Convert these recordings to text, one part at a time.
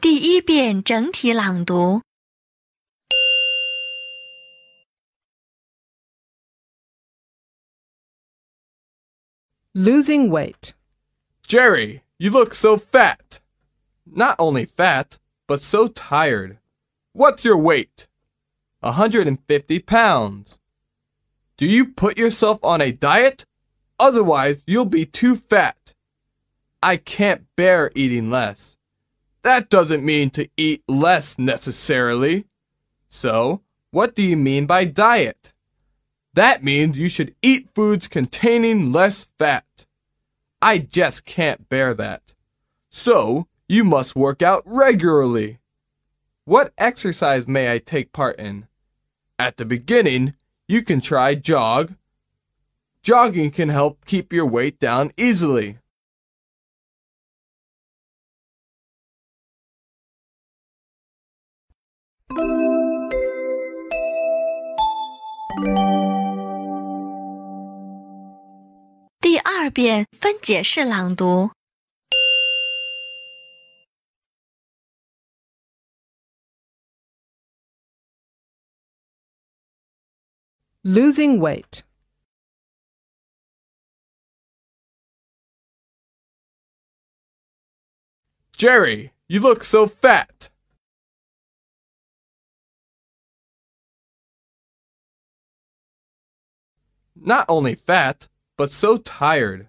第一遍整体朗读。 Losing weight. Jerry, you look so fat. Not only fat, but so tired. What's your weight? A 150 pounds. Do you put yourself on a diet? Otherwise, you'll be too fat. I can't bear eating less. That doesn't mean to eat less necessarily. So, what do you mean by diet? That means you should eat foods containing less fat. I just can't bear that. So, you must work out regularly. What exercise may I take part in? At the beginning, you can try jog. Jogging can help keep your weight down easily. 第二遍分解式朗读。 Losing weight. Jerry, you look so fat. Not only fat, but so tired.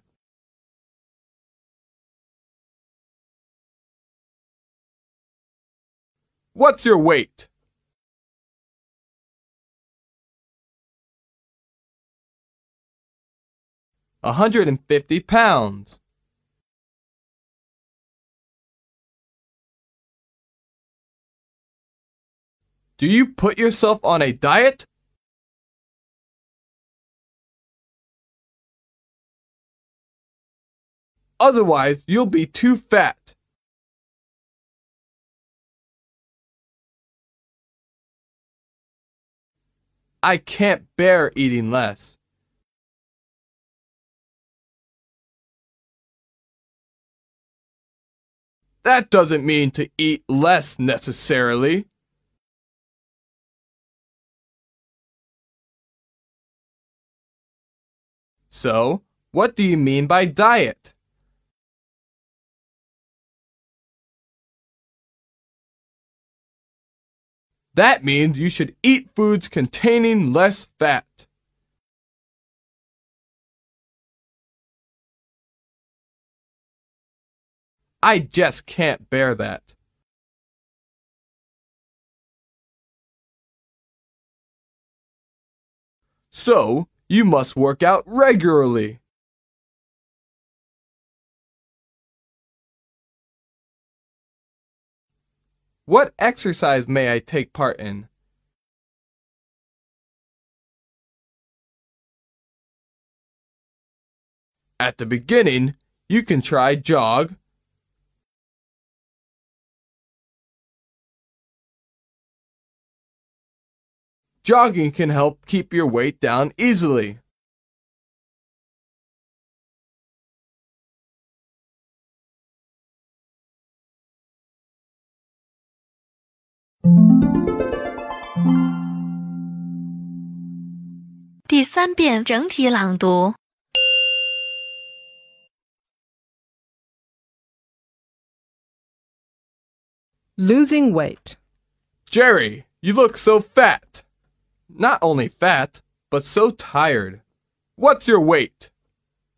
What's your weight? A hundred and fifty pounds. Do you put yourself on a diet? Otherwise, you'll be too fat. I can't bear eating less. That doesn't mean to eat less necessarily. So, what do you mean by diet? That means you should eat foods containing less fat. I just can't bear that. So, you must work out regularly. What exercise may I take part in? At the beginning, you can try jog. Jogging can help keep your weight down easily.《第三遍整体朗读。 Losing weight. Jerry, you look so fat. Not only fat, but so tired. What's your weight?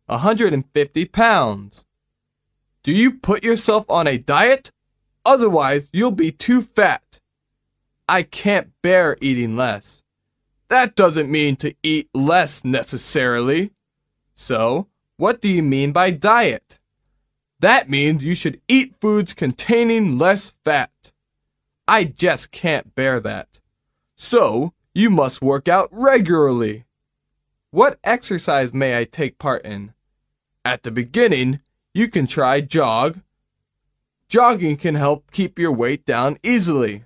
A 150 pounds. Do you put yourself on a diet? Otherwise, you'll be too fat. I can't bear eating less. That doesn't mean to eat less necessarily. So, what do you mean by diet? That means you should eat foods containing less fat. I just can't bear that. So, you must work out regularly. What exercise may I take part in? At the beginning, you can try jog. Jogging can help keep your weight down easily.